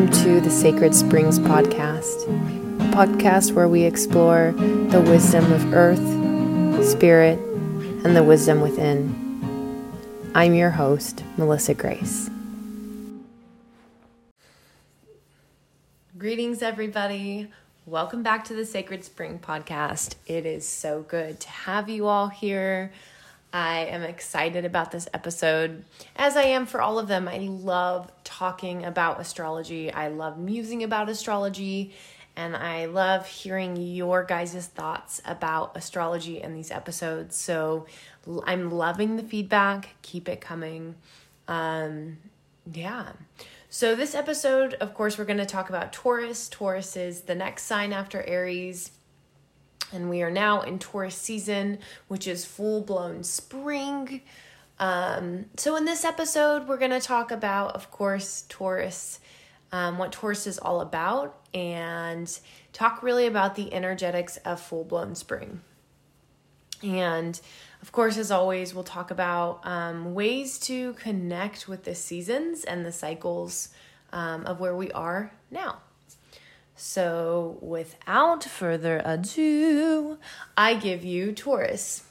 welcome to the Sacred Springs podcast, a podcast where we explore the wisdom of earth, spirit, and the wisdom within. I'm your host, Melissa Grace. Greetings, everybody. Welcome back to the Sacred Spring podcast. It is so good to have you all here. I am excited about this episode, as I am for all of them. I love talking about astrology, I love musing about astrology, and I love hearing your guys' thoughts about astrology in these episodes. So I'm loving the feedback. Keep it coming. Um, yeah. So, this episode, of course, we're going to talk about Taurus. Taurus is the next sign after Aries and we are now in Taurus season, which is full blown spring. Um, so, in this episode, we're going to talk about, of course, Taurus, um, what Taurus is all about, and talk really about the energetics of full blown spring. And of course, as always, we'll talk about um, ways to connect with the seasons and the cycles um, of where we are now. So, without further ado, I give you Taurus.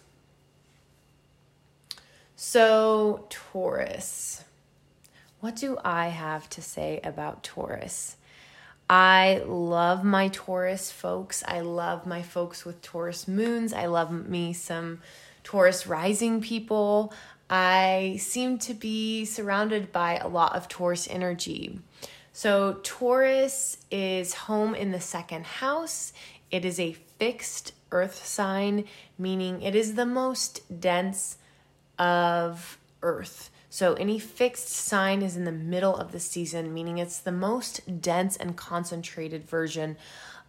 So, Taurus. What do I have to say about Taurus? I love my Taurus folks. I love my folks with Taurus moons. I love me some Taurus rising people. I seem to be surrounded by a lot of Taurus energy. So, Taurus is home in the second house. It is a fixed earth sign, meaning it is the most dense of earth. So, any fixed sign is in the middle of the season, meaning it's the most dense and concentrated version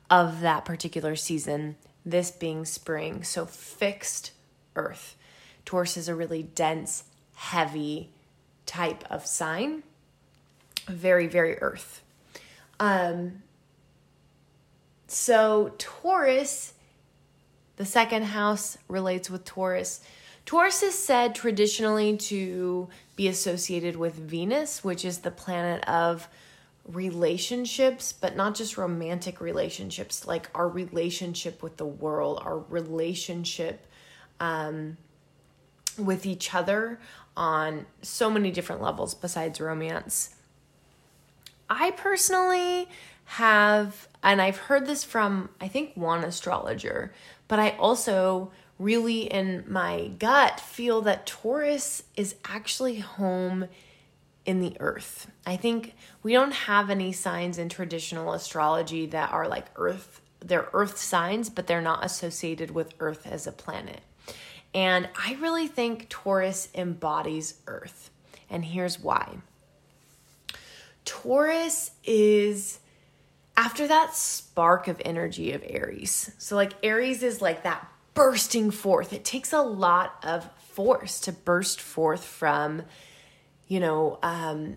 of that particular season, this being spring. So, fixed earth. Taurus is a really dense, heavy type of sign very, very earth. Um, so, Taurus, the second house relates with Taurus. Taurus is said traditionally to be associated with Venus, which is the planet of relationships, but not just romantic relationships, like our relationship with the world, our relationship um, with each other on so many different levels besides romance. I personally have, and I've heard this from, I think, one astrologer, but I also really, in my gut, feel that Taurus is actually home in the earth. I think we don't have any signs in traditional astrology that are like earth, they're earth signs, but they're not associated with earth as a planet. And I really think Taurus embodies earth. And here's why. Taurus is after that spark of energy of Aries. So, like, Aries is like that bursting forth. It takes a lot of force to burst forth from, you know, um,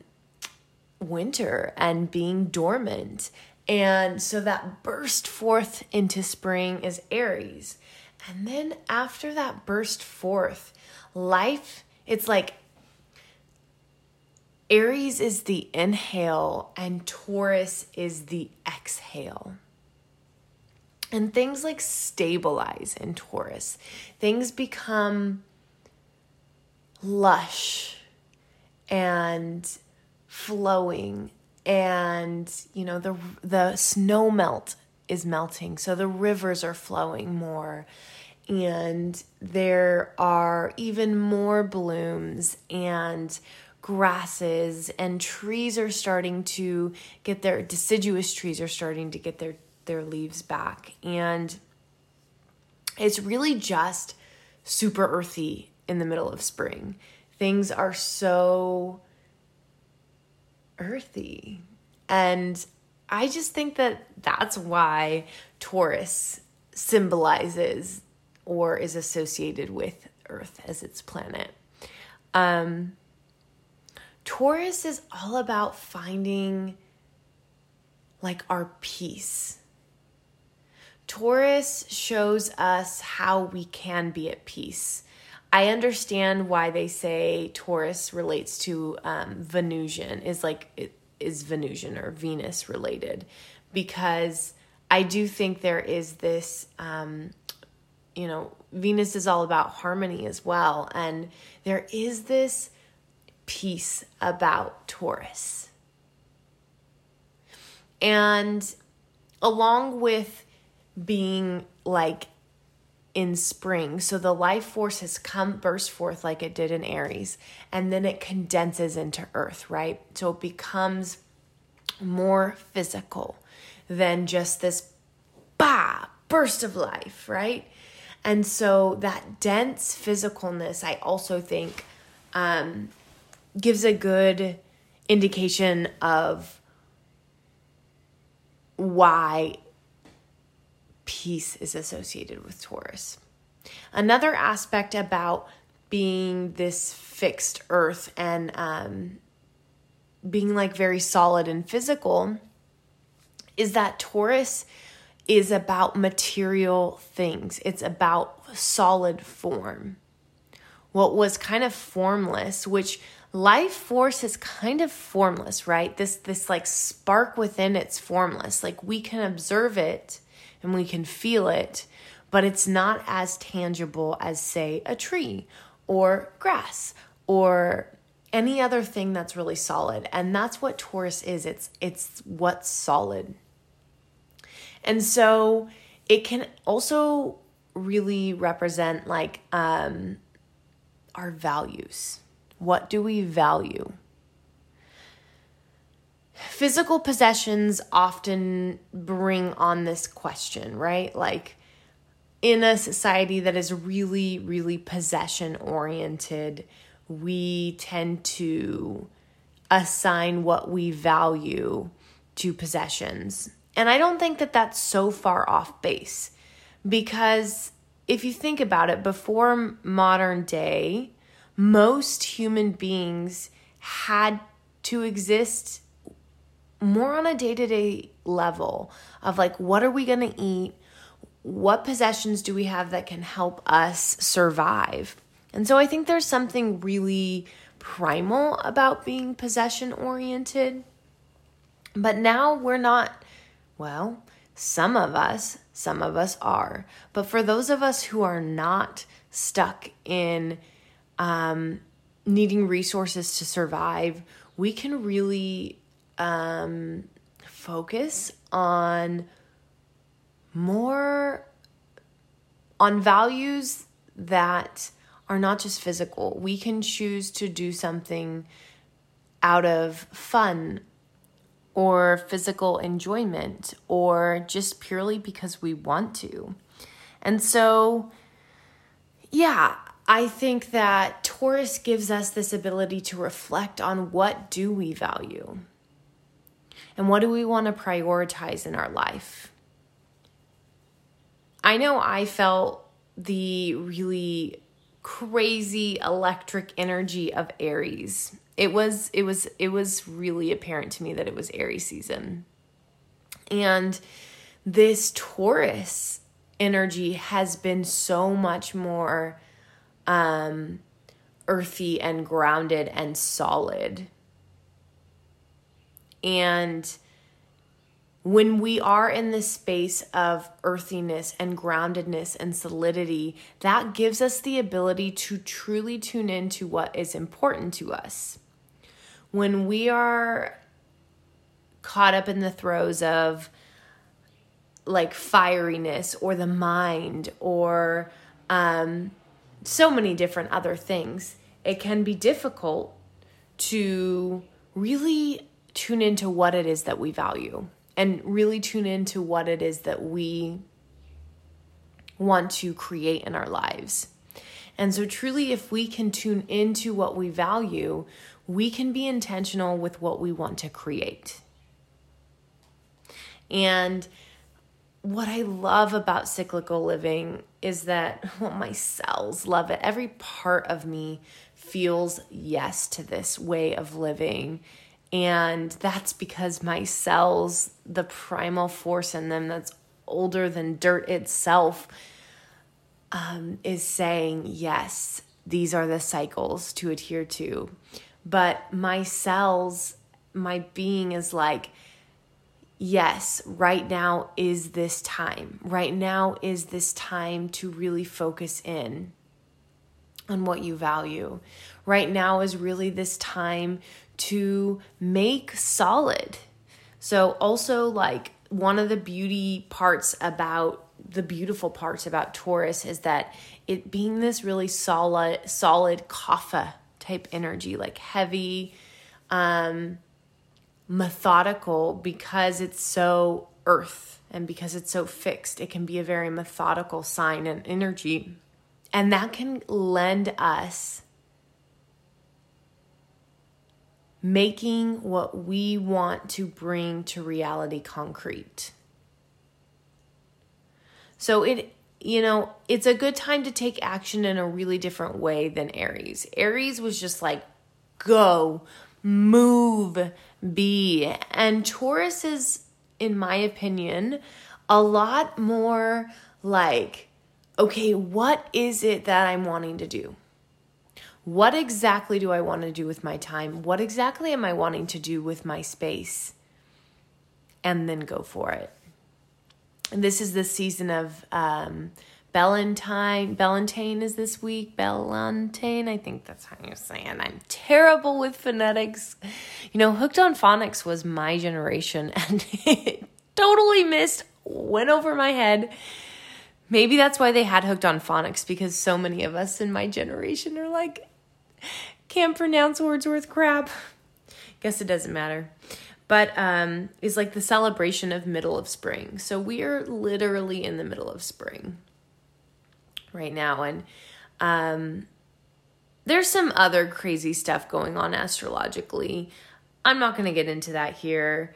winter and being dormant. And so that burst forth into spring is Aries. And then after that burst forth, life, it's like Aries is the inhale and Taurus is the exhale. And things like stabilize in Taurus. Things become lush and flowing and you know the the snow melt is melting so the rivers are flowing more and there are even more blooms and grasses and trees are starting to get their deciduous trees are starting to get their their leaves back. And it's really just super earthy in the middle of spring. Things are so earthy. And i just think that that's why taurus symbolizes or is associated with earth as its planet. Um Taurus is all about finding like our peace. Taurus shows us how we can be at peace. I understand why they say Taurus relates to um, Venusian, is like is Venusian or Venus related because I do think there is this, um, you know, Venus is all about harmony as well. And there is this piece about Taurus. And along with being like in spring. So the life force has come burst forth like it did in Aries, and then it condenses into earth, right? So it becomes more physical than just this bah burst of life, right? And so that dense physicalness, I also think, um, gives a good indication of why peace is associated with Taurus. Another aspect about being this fixed earth and um, being like very solid and physical is that Taurus is about material things, it's about solid form. What was kind of formless, which life force is kind of formless, right? This this like spark within it's formless. Like we can observe it and we can feel it, but it's not as tangible as say a tree or grass or any other thing that's really solid. And that's what Taurus is. It's it's what's solid. And so it can also really represent like um, our values. What do we value? Physical possessions often bring on this question, right? Like in a society that is really, really possession oriented, we tend to assign what we value to possessions and I don't think that that's so far off base because if you think about it, before modern day, most human beings had to exist more on a day to day level of like, what are we going to eat? What possessions do we have that can help us survive? And so I think there's something really primal about being possession oriented. But now we're not well, some of us, some of us are. But for those of us who are not stuck in um, needing resources to survive, we can really um, focus on more on values that are not just physical. We can choose to do something out of fun or physical enjoyment or just purely because we want to. And so, yeah, I think that Taurus gives us this ability to reflect on what do we value and what do we want to prioritize in our life. I know I felt the really crazy electric energy of Aries it was it was it was really apparent to me that it was Aries season. And this Taurus energy has been so much more um earthy and grounded and solid. And when we are in this space of earthiness and groundedness and solidity, that gives us the ability to truly tune into what is important to us when we are caught up in the throes of like fieriness or the mind or um, so many different other things, it can be difficult to really tune into what it is that we value and really tune into what it is that we want to create in our lives. And so, truly, if we can tune into what we value, we can be intentional with what we want to create. And what I love about cyclical living is that well, my cells love it. Every part of me feels yes to this way of living. And that's because my cells, the primal force in them that's older than dirt itself, um, is saying, yes, these are the cycles to adhere to but my cells my being is like yes, right now is this time. Right now is this time to really focus in on what you value. Right now is really this time to make solid. So, also, like, one of the beauty parts about the beautiful parts about Taurus is that it being this really solid, solid kapha type energy, like heavy, um, methodical because it's so earth and because it's so fixed. It can be a very methodical sign and energy. And that can lend us making what we want to bring to reality concrete. So it you know, it's a good time to take action in a really different way than Aries. Aries was just like go, move, be. And Taurus is in my opinion a lot more like okay, what is it that I'm wanting to do? What exactly do I want to do with my time? What exactly am I wanting to do with my space? And then go for it. And this is the season of um, Bellantine. Bellantine is this week. Bellantine, I think that's how you say it. I'm terrible with phonetics. You know, Hooked on Phonics was my generation and it totally missed, went over my head. Maybe that's why they had Hooked on Phonics because so many of us in my generation are like, can't pronounce Wordsworth crap. Guess it doesn't matter. But um, is like the celebration of middle of spring. So we are literally in the middle of spring right now. And um, there's some other crazy stuff going on astrologically. I'm not going to get into that here.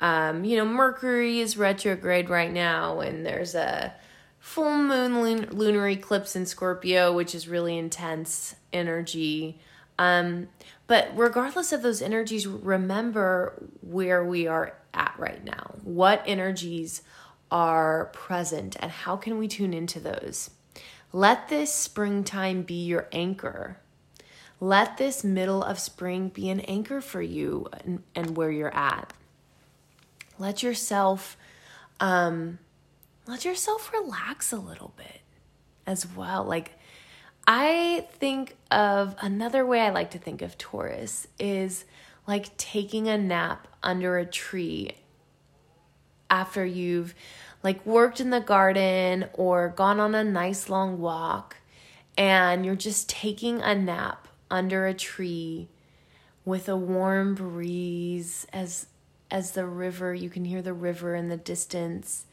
Um, you know, Mercury is retrograde right now, and there's a full moon lun- lunar eclipse in Scorpio, which is really intense energy. Um, but regardless of those energies, remember where we are at right now. What energies are present, and how can we tune into those? Let this springtime be your anchor. Let this middle of spring be an anchor for you and, and where you're at. Let yourself um, let yourself relax a little bit as well. Like I think of another way I like to think of Taurus is like taking a nap under a tree after you've like worked in the garden or gone on a nice long walk and you're just taking a nap under a tree with a warm breeze as as the river you can hear the river in the distance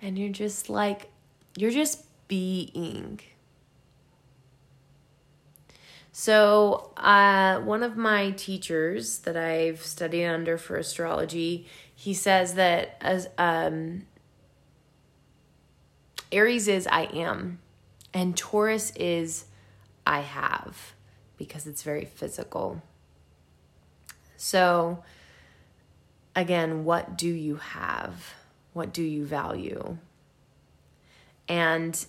and you're just like you're just being. So uh, one of my teachers that i've studied under for astrology he says that as um, Aries is I am, and Taurus is I have because it's very physical. So, again, what do you have? What do you value? And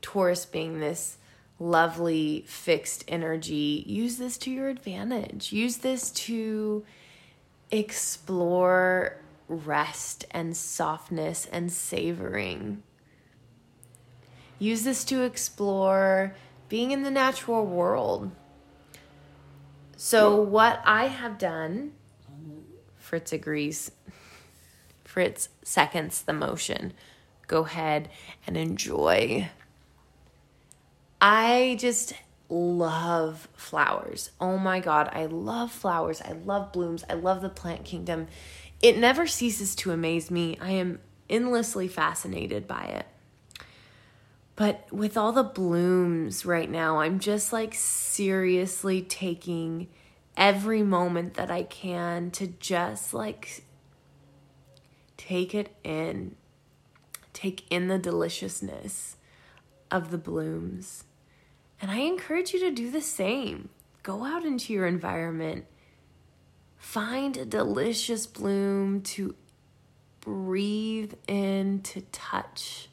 Taurus being this lovely fixed energy, use this to your advantage. Use this to explore rest and softness and savoring. Use this to explore being in the natural world. So, what I have done, Fritz agrees. Fritz seconds the motion. Go ahead and enjoy. I just love flowers. Oh my God, I love flowers. I love blooms. I love the plant kingdom. It never ceases to amaze me. I am endlessly fascinated by it. But with all the blooms right now, I'm just like seriously taking every moment that I can to just like take it in, take in the deliciousness of the blooms. And I encourage you to do the same. Go out into your environment Find a delicious bloom to breathe in, to touch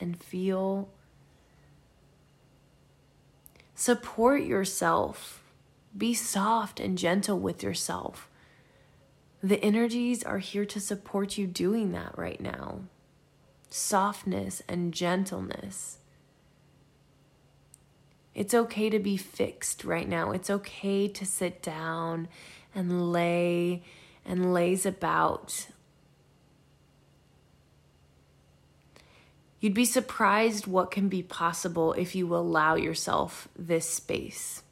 and feel. Support yourself Be soft and gentle with yourself. The energies are here to support you doing that right now. Softness and gentleness. It's okay to be fixed right now. It's okay to sit down and lay and lays about. You'd be surprised what can be possible if you allow yourself this space.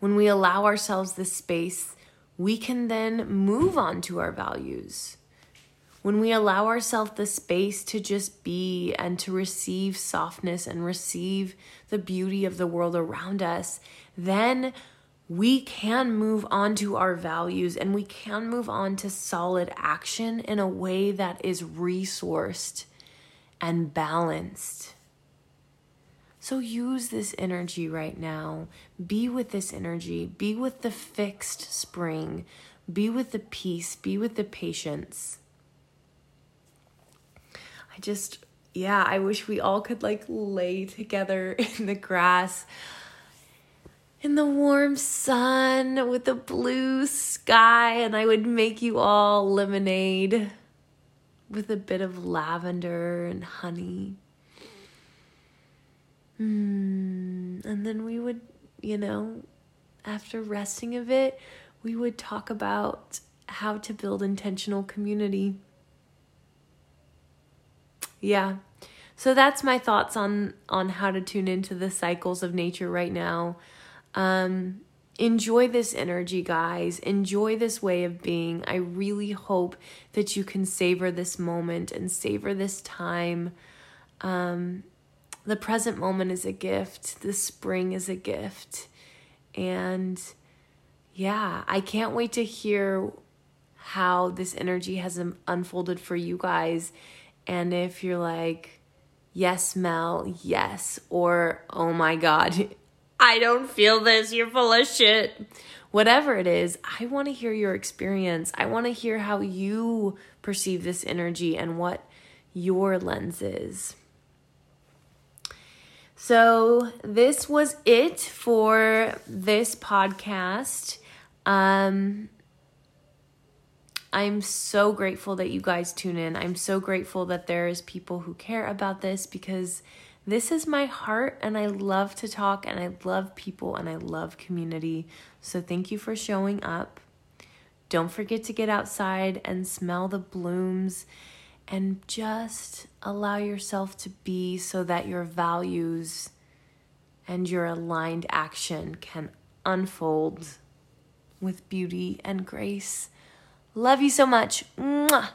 When we allow ourselves this space, we can then move on to our values when we allow ourselves the space to just be and to receive softness and receive the beauty of the world around us, then we can move on to our values and we can move on to solid action in a way that is resourced and balanced. So use this energy right now. Be with this energy. Be with the fixed spring. Be with the peace. Be with the patience I just yeah, I wish we all could like lay together in the grass in the warm sun with the blue sky and I would make you all lemonade with a bit of lavender and honey. Mm, and then we would, you know, after resting a bit, we would talk about how to build intentional community yeah. So that's my thoughts on on how to tune into the cycles of nature right now. Um enjoy this energy, guys. Enjoy this way of being. I really hope that you can savor this moment and savor this time. Um, the present moment is a gift, the spring is a gift. And yeah, I can't wait to hear how this energy has unfolded for you guys and if you're like, yes, Mel, yes, or oh my God, I don't feel this, you're full of shit. Whatever it is, I want to hear your experience. I want to hear how you perceive this energy and what your lens is. So, this was it for this podcast. Um, I'm so grateful that you guys tune in. I'm so grateful that there is people who care about this because this is my heart and I love to talk and I love people and I love community. So thank you for showing up. Don't forget to get outside and smell the blooms and just allow yourself to be so that your values and your aligned action can unfold with beauty and grace. Love you so much. Mwah.